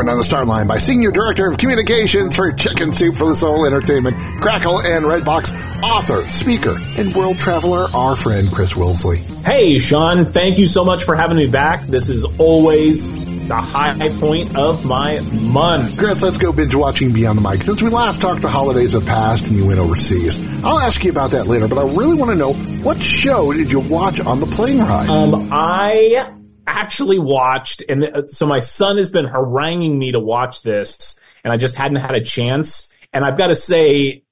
joined on the Starline by Senior Director of Communications for Chicken Soup for the Soul Entertainment, Crackle and Redbox, author, speaker, and world traveler, our friend Chris Woolsey. Hey, Sean, thank you so much for having me back. This is always the high point of my month. Chris, let's go binge watching Beyond the Mic. Since we last talked, the holidays have passed and you went overseas. I'll ask you about that later, but I really want to know what show did you watch on the plane ride? Um, I actually watched, and uh, so my son has been haranguing me to watch this, and I just hadn't had a chance. And I've got to say,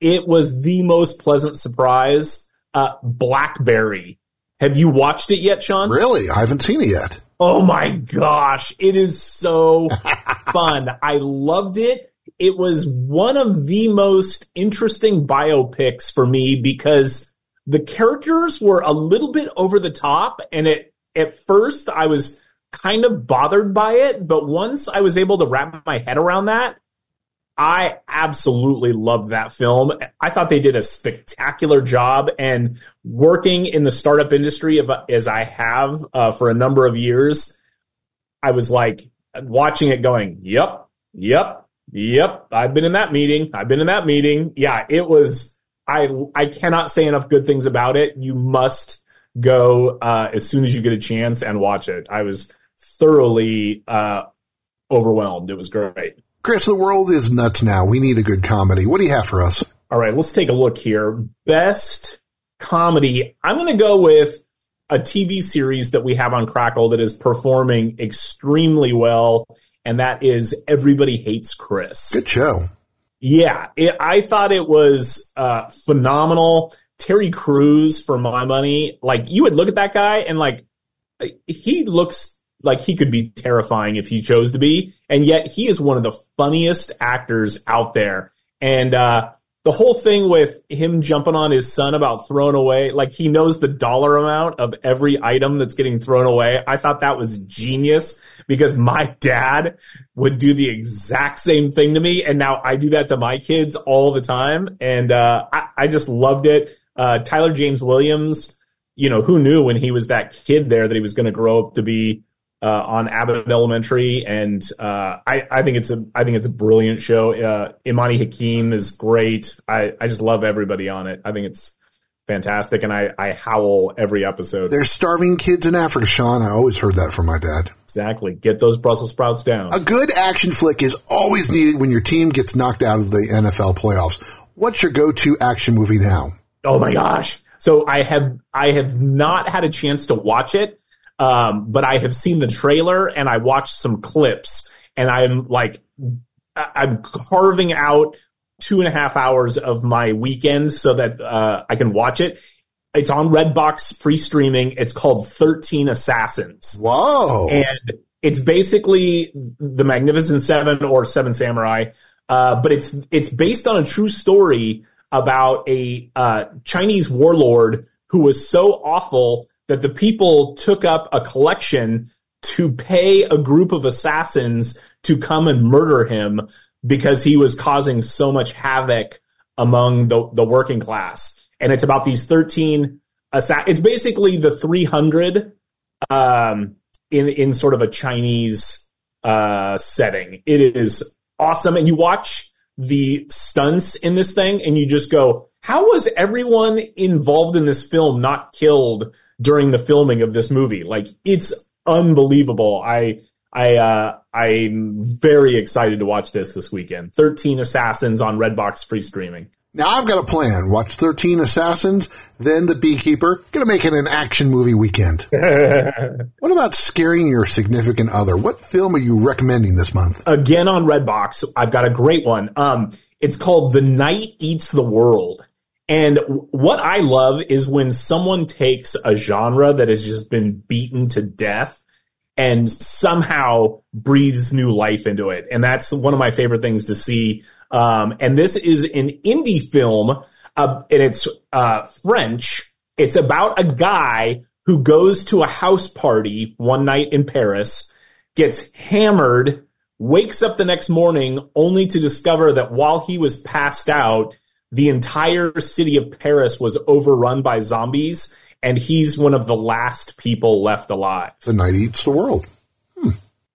it was the most pleasant surprise. Uh, Blackberry. Have you watched it yet, Sean? Really? I haven't seen it yet. Oh my gosh, it is so fun. I loved it. It was one of the most interesting biopics for me because the characters were a little bit over the top and it at first I was kind of bothered by it, but once I was able to wrap my head around that, I absolutely loved that film. I thought they did a spectacular job and working in the startup industry of, as I have uh, for a number of years, I was like watching it going, yep, yep, yep. I've been in that meeting. I've been in that meeting. Yeah, it was, I, I cannot say enough good things about it. You must go uh, as soon as you get a chance and watch it. I was thoroughly uh, overwhelmed. It was great. Chris, the world is nuts now. We need a good comedy. What do you have for us? All right, let's take a look here. Best comedy. I'm going to go with a TV series that we have on Crackle that is performing extremely well, and that is Everybody Hates Chris. Good show. Yeah, it, I thought it was uh, phenomenal. Terry Crews for my money, like you would look at that guy and like he looks like he could be terrifying if he chose to be, and yet he is one of the funniest actors out there. And uh, the whole thing with him jumping on his son about throwing away, like he knows the dollar amount of every item that's getting thrown away. I thought that was genius because my dad would do the exact same thing to me, and now I do that to my kids all the time, and uh, I, I just loved it. Uh, Tyler James Williams, you know, who knew when he was that kid there that he was going to grow up to be uh, on Abbott Elementary, and uh, I, I think it's a I think it's a brilliant show. Uh, Imani Hakim is great. I, I just love everybody on it. I think it's fantastic, and I, I howl every episode. There's starving kids in Africa, Sean. I always heard that from my dad. Exactly. Get those Brussels sprouts down. A good action flick is always needed when your team gets knocked out of the NFL playoffs. What's your go-to action movie now? Oh my gosh. So I have I have not had a chance to watch it, um, but I have seen the trailer and I watched some clips, and I'm like, I'm carving out two and a half hours of my weekend so that uh, I can watch it. It's on Redbox free streaming. It's called Thirteen Assassins. Whoa! And it's basically the Magnificent Seven or Seven Samurai, uh, but it's it's based on a true story about a uh, Chinese warlord who was so awful that the people took up a collection to pay a group of assassins to come and murder him because he was causing so much havoc among the, the working class. And it's about these 13 assa- it's basically the 300 um, in in sort of a Chinese uh, setting. It is awesome and you watch the stunts in this thing and you just go, how was everyone involved in this film not killed during the filming of this movie? Like it's unbelievable. I I uh I'm very excited to watch this this weekend. 13 Assassins on Redbox free streaming. Now I've got a plan. Watch 13 Assassins, then The Beekeeper. Gonna make it an action movie weekend. what about scaring your significant other? What film are you recommending this month? Again on Redbox, I've got a great one. Um, it's called The Night Eats the World. And what I love is when someone takes a genre that has just been beaten to death and somehow breathes new life into it. And that's one of my favorite things to see um, and this is an indie film, uh, and it's uh, French. It's about a guy who goes to a house party one night in Paris, gets hammered, wakes up the next morning only to discover that while he was passed out, the entire city of Paris was overrun by zombies, and he's one of the last people left alive. The night eats the world. Hmm.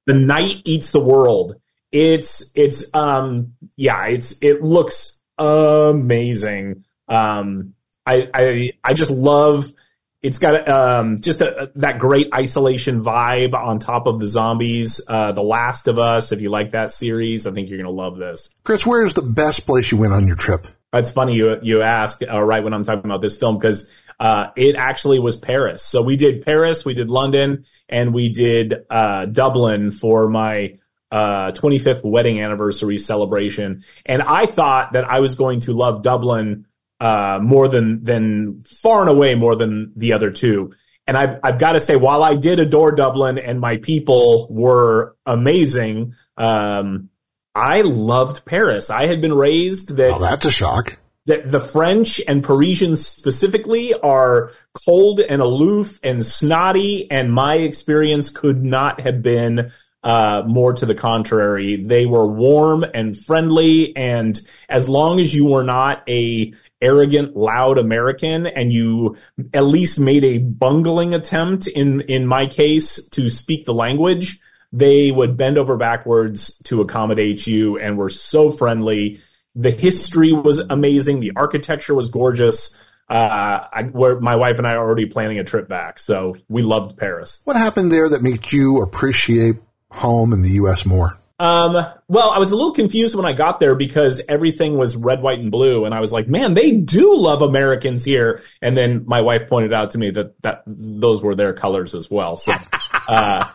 The Night Eats the World. It's it's um yeah, it's it looks amazing. Um I I I just love it's got um, just a, that great isolation vibe on top of the zombies. Uh, the Last of Us. If you like that series, I think you're going to love this. Chris, where's the best place you went on your trip? It's funny you you ask uh, right when I'm talking about this film because uh, it actually was Paris. So we did Paris, we did London, and we did uh, Dublin for my uh, 25th wedding anniversary celebration. And I thought that I was going to love Dublin uh, more than than far and away more than the other two. And I've I've got to say, while I did adore Dublin and my people were amazing, um, I loved Paris. I had been raised that. Oh, that's a shock. That the French and Parisians specifically are cold and aloof and snotty, and my experience could not have been uh, more to the contrary. They were warm and friendly, and as long as you were not a arrogant, loud American and you at least made a bungling attempt in, in my case to speak the language, they would bend over backwards to accommodate you and were so friendly. The history was amazing. The architecture was gorgeous. Uh, I, where my wife and I are already planning a trip back. So we loved Paris. What happened there that made you appreciate home in the U.S. more? Um, well, I was a little confused when I got there because everything was red, white, and blue, and I was like, "Man, they do love Americans here." And then my wife pointed out to me that that those were their colors as well. So uh,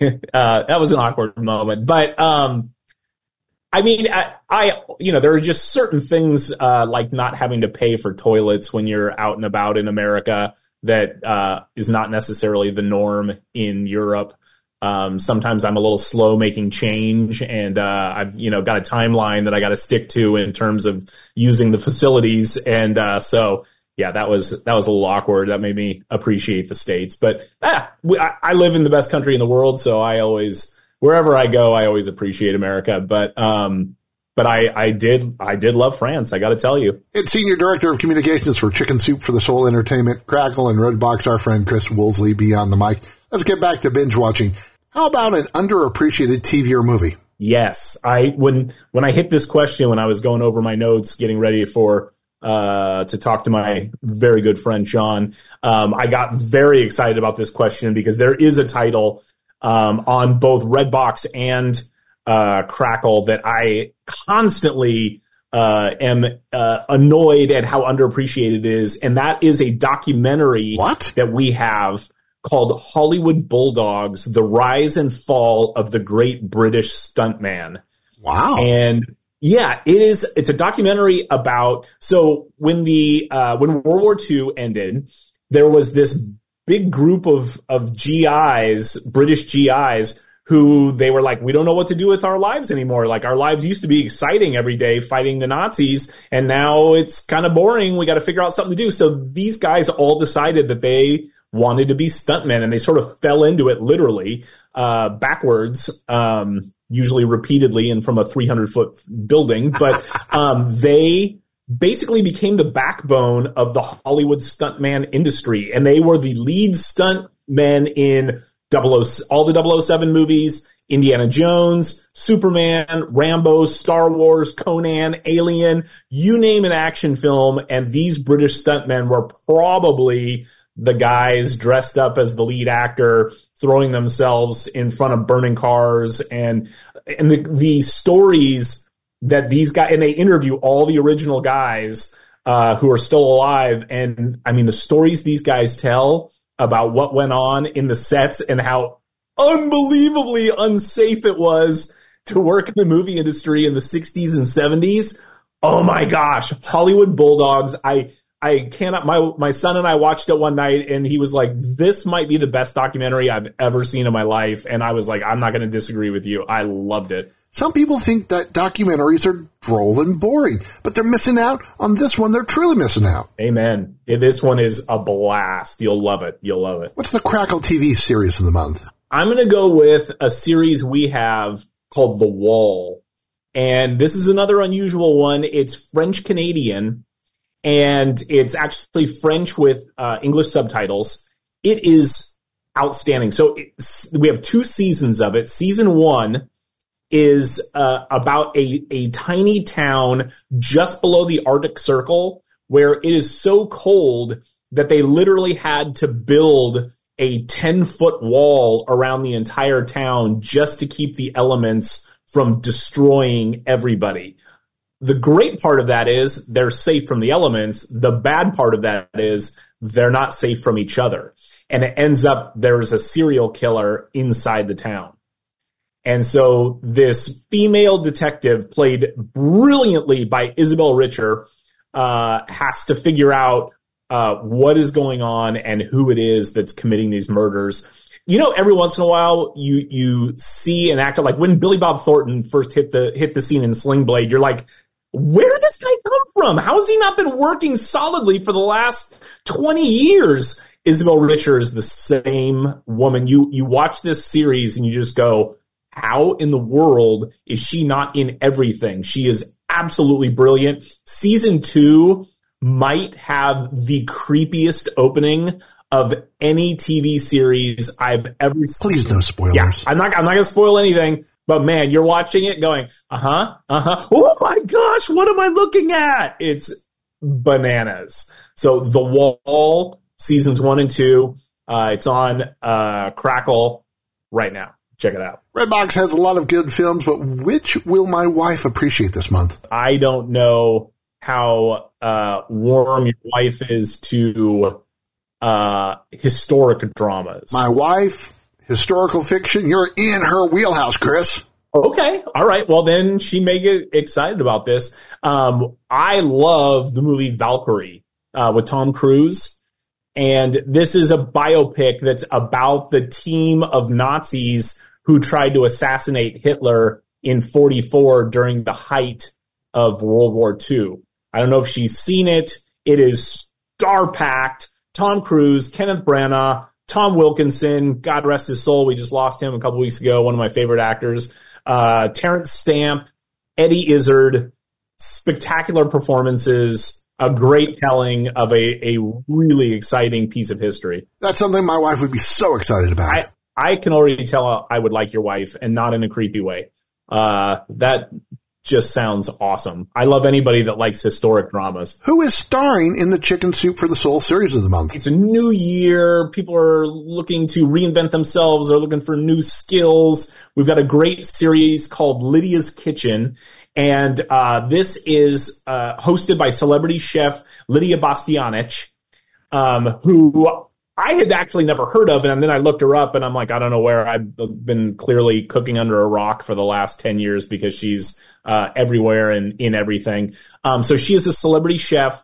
uh, that was an awkward moment, but um, I mean, I, I, you know, there are just certain things uh, like not having to pay for toilets when you're out and about in America that uh, is not necessarily the norm in Europe. Um, sometimes I'm a little slow making change, and uh, I've you know got a timeline that I got to stick to in terms of using the facilities, and uh, so yeah, that was that was a little awkward. That made me appreciate the states, but ah, we, I, I, live in the best country in the world, so I always wherever I go, I always appreciate America. But um, but I, I did I did love France. I got to tell you. It's senior director of communications for Chicken Soup for the Soul Entertainment, Crackle, and Redbox. Our friend Chris Woolsey beyond the mic. Let's get back to binge watching. How about an underappreciated TV or movie? Yes, I when when I hit this question when I was going over my notes, getting ready for uh, to talk to my very good friend John, um, I got very excited about this question because there is a title um, on both Redbox and uh, Crackle that I constantly uh, am uh, annoyed at how underappreciated it is, and that is a documentary what? that we have called Hollywood Bulldogs: The Rise and Fall of the Great British Stuntman. Wow. And yeah, it is. It's a documentary about. So when the uh, when World War II ended, there was this big group of of GIs, British GIs, who they were like, we don't know what to do with our lives anymore. Like our lives used to be exciting every day fighting the Nazis, and now it's kind of boring. We got to figure out something to do. So these guys all decided that they wanted to be stuntmen and they sort of fell into it literally uh, backwards um, usually repeatedly and from a 300 foot building. But um, they basically became the backbone of the hollywood stuntman industry and they were the lead stuntmen in 00, all the 007 movies Indiana Jones, Superman, Rambo, Star Wars, Conan, Alien, you name an action film, and these British stuntmen were probably the guys dressed up as the lead actor throwing themselves in front of burning cars and and the the stories that these guys and they interview all the original guys uh, who are still alive and I mean the stories these guys tell about what went on in the sets and how unbelievably unsafe it was to work in the movie industry in the 60s and 70s. Oh my gosh, Hollywood Bulldogs. I I cannot. My my son and I watched it one night, and he was like, "This might be the best documentary I've ever seen in my life." And I was like, "I'm not going to disagree with you. I loved it." Some people think that documentaries are droll and boring, but they're missing out on this one. They're truly missing out. Amen. This one is a blast. You'll love it. You'll love it. What's the Crackle TV series of the month? I'm going to go with a series we have called The Wall. And this is another unusual one. It's French Canadian and it's actually French with uh, English subtitles. It is outstanding. So we have two seasons of it. Season one is uh, about a, a tiny town just below the Arctic Circle where it is so cold that they literally had to build a 10 foot wall around the entire town just to keep the elements from destroying everybody. The great part of that is they're safe from the elements. The bad part of that is they're not safe from each other. And it ends up there's a serial killer inside the town. And so this female detective played brilliantly by Isabelle Richer uh, has to figure out uh, what is going on and who it is that's committing these murders. You know, every once in a while, you you see an actor like when Billy Bob Thornton first hit the hit the scene in Sling Blade. You're like, where did this guy come from? How has he not been working solidly for the last twenty years? Isabelle Richer is the same woman. You you watch this series and you just go, how in the world is she not in everything? She is absolutely brilliant. Season two might have the creepiest opening of any TV series I've ever seen. Please no spoilers. Yeah, I'm not. I'm not going to spoil anything. But man, you're watching it, going, uh huh, uh huh. Oh my gosh, what am I looking at? It's bananas. So the Wall seasons one and two. Uh, it's on uh, Crackle right now. Check it out. Redbox has a lot of good films, but which will my wife appreciate this month? I don't know how uh, warm your wife is to uh, historic dramas. My wife, historical fiction, you're in her wheelhouse, Chris. Okay. All right. Well, then she may get excited about this. Um, I love the movie Valkyrie uh, with Tom Cruise. And this is a biopic that's about the team of Nazis who tried to assassinate Hitler in 44 during the height of World War II. I don't know if she's seen it. It is star packed. Tom Cruise, Kenneth Branagh, Tom Wilkinson, God rest his soul. We just lost him a couple weeks ago. One of my favorite actors. Uh, Terence Stamp, Eddie Izzard, spectacular performances, a great telling of a, a really exciting piece of history. That's something my wife would be so excited about. I, I can already tell I would like your wife and not in a creepy way. Uh, that just sounds awesome. I love anybody that likes historic dramas. Who is starring in the Chicken Soup for the Soul series of the month? It's a new year. People are looking to reinvent themselves. They're looking for new skills. We've got a great series called Lidia's Kitchen. And uh, this is uh, hosted by celebrity chef Lidia Bastianich, um, who I had actually never heard of, and then I looked her up, and I'm like, I don't know where I've been clearly cooking under a rock for the last ten years because she's uh, everywhere and in everything. Um, so she is a celebrity chef.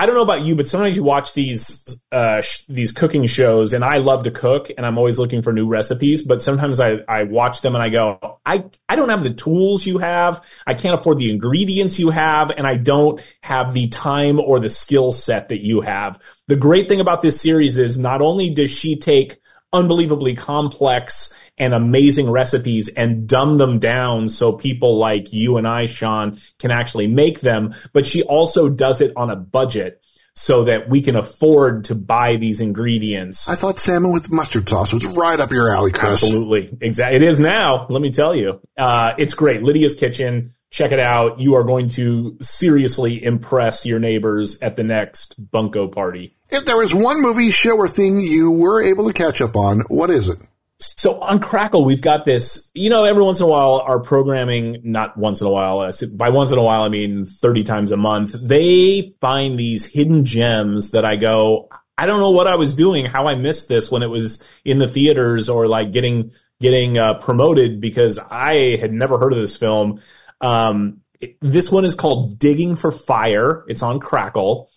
I don't know about you, but sometimes you watch these uh, sh- these cooking shows, and I love to cook, and I'm always looking for new recipes. But sometimes I, I watch them and I go, I I don't have the tools you have, I can't afford the ingredients you have, and I don't have the time or the skill set that you have. The great thing about this series is not only does she take unbelievably complex and amazing recipes and dumb them down so people like you and I, Sean, can actually make them. But she also does it on a budget so that we can afford to buy these ingredients. I thought salmon with mustard sauce was right up your alley, Chris. Absolutely. Exactly. It is now. Let me tell you. Uh, it's great. Lidia's Kitchen. Check it out. You are going to seriously impress your neighbors at the next Bunko party. If there is one movie, show, or thing you were able to catch up on, what is it? So on Crackle, we've got this, you know, every once in a while, our programming, not once in a while, by once in a while, I mean 30 times a month, they find these hidden gems that I go, I don't know what I was doing, how I missed this when it was in the theaters or like getting, getting uh, promoted because I had never heard of this film. Um, it, this one is called Digging for Fire. It's on Crackle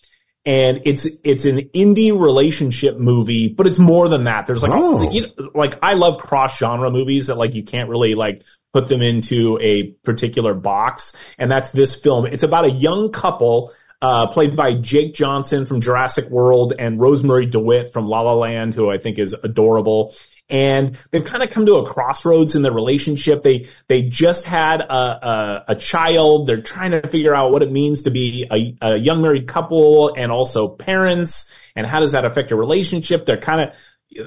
and it's it's an indie relationship movie, but it's more than that. There's like oh. you know, like I love cross genre movies that like you can't really like put them into a particular box, and that's this film. It's about a young couple. Uh, played by Jake Johnson from Jurassic World and Rosemarie DeWitt from La La Land, who I think is adorable and they've kind of come to a crossroads in their relationship. They they just had a, a, a child. They're trying to figure out what it means to be a, a young married couple and also parents, and how does that affect a relationship. They're kind of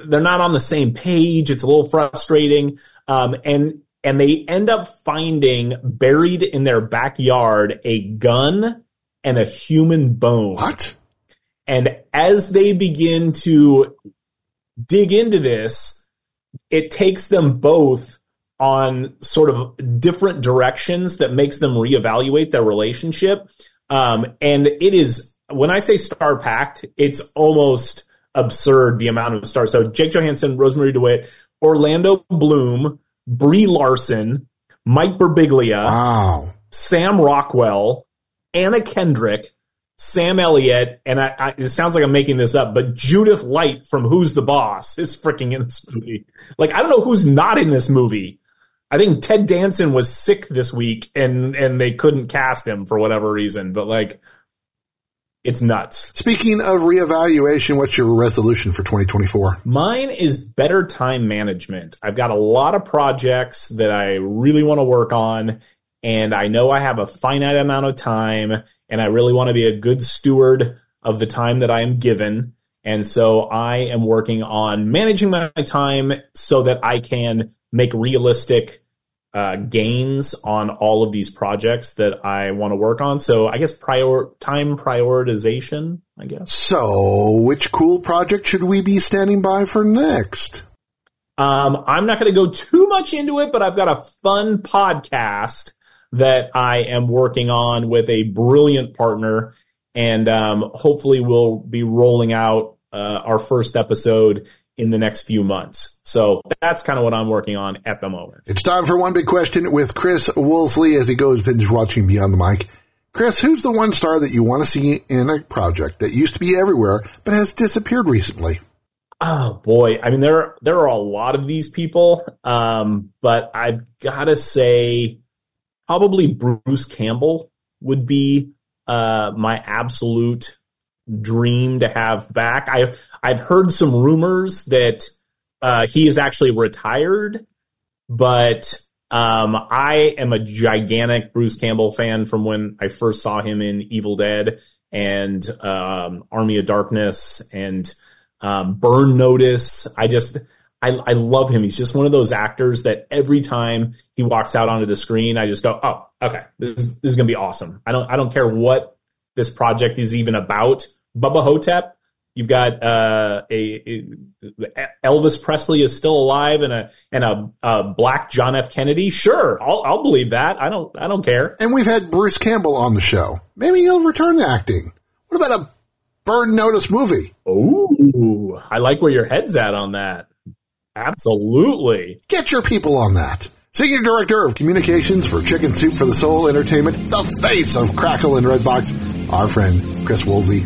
they're not on the same page. It's a little frustrating. Um, and and they end up finding buried in their backyard a gun and a human bone. What? And as they begin to dig into this, it takes them both on sort of different directions that makes them reevaluate their relationship. Um, and it is, when I say star packed, it's almost absurd the amount of stars. So Jake Johansson, Rosemarie DeWitt, Orlando Bloom, Brie Larson, Mike Birbiglia, Wow. Sam Rockwell, Anna Kendrick, Sam Elliott, and I, I, it sounds like I'm making this up, but Judith Light from Who's the Boss is freaking in this movie. Like, I don't know who's not in this movie. I think Ted Danson was sick this week and, and they couldn't cast him for whatever reason, but like, it's nuts. Speaking of reevaluation, what's your resolution for 2024? Mine is better time management. I've got a lot of projects that I really want to work on, and I know I have a finite amount of time, and I really want to be a good steward of the time that I am given. And so I am working on managing my time so that I can make realistic uh, gains on all of these projects that I want to work on. So I guess prior time prioritization, I guess. So, which cool project should we be standing by for next? Um, I'm not going to go too much into it, but I've got a fun podcast that I am working on with a brilliant partner, and um, hopefully we'll be rolling out uh, our first episode in the next few months. So that's kind of what I'm working on at the moment. It's time for one big question with Chris Woolsey as he goes binge watching Beyond the Mic. Chris, who's the one star that you want to see in a project that used to be everywhere but has disappeared recently? Oh boy, I mean there there are a lot of these people, um, but I've got to say probably Bruce Campbell would be uh, my absolute dream to have back. I I've heard some rumors that uh, he is actually retired, but um, I am a gigantic Bruce Campbell fan from when I first saw him in Evil Dead and um, Army of Darkness and um, Burn Notice. I just I, I love him. He's just one of those actors that every time he walks out onto the screen, I just go, oh, okay, this, this is gonna be awesome. I don't I don't care what this project is even about. Bubba Ho-Tep, you've got uh, a, a, Elvis Presley is still alive and a and a, a black John F Kennedy. Sure, I'll I'll believe that. I don't I don't care. And we've had Bruce Campbell on the show. Maybe he'll return to acting. What about a Burn Notice movie? Ooh, I like where your head's at on that. Absolutely. Get your people on that. Senior Director of Communications for Chicken Soup for the Soul Entertainment, the face of Crackle and Redbox, our friend Chris Woolsey.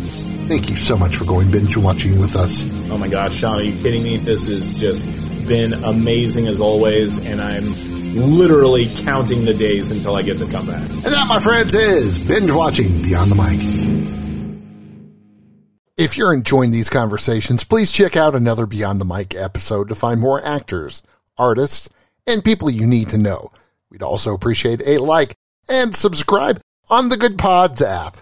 Thank you so much for going binge watching with us. Oh my gosh, Sean, are you kidding me? This has just been amazing as always, and I'm literally counting the days until I get to come back. And that, my friends, is binge watching Beyond the Mic. If you're enjoying these conversations, please check out another Beyond the Mic episode to find more actors, artists, and people you need to know. We'd also appreciate a like and subscribe on the Goodpods app.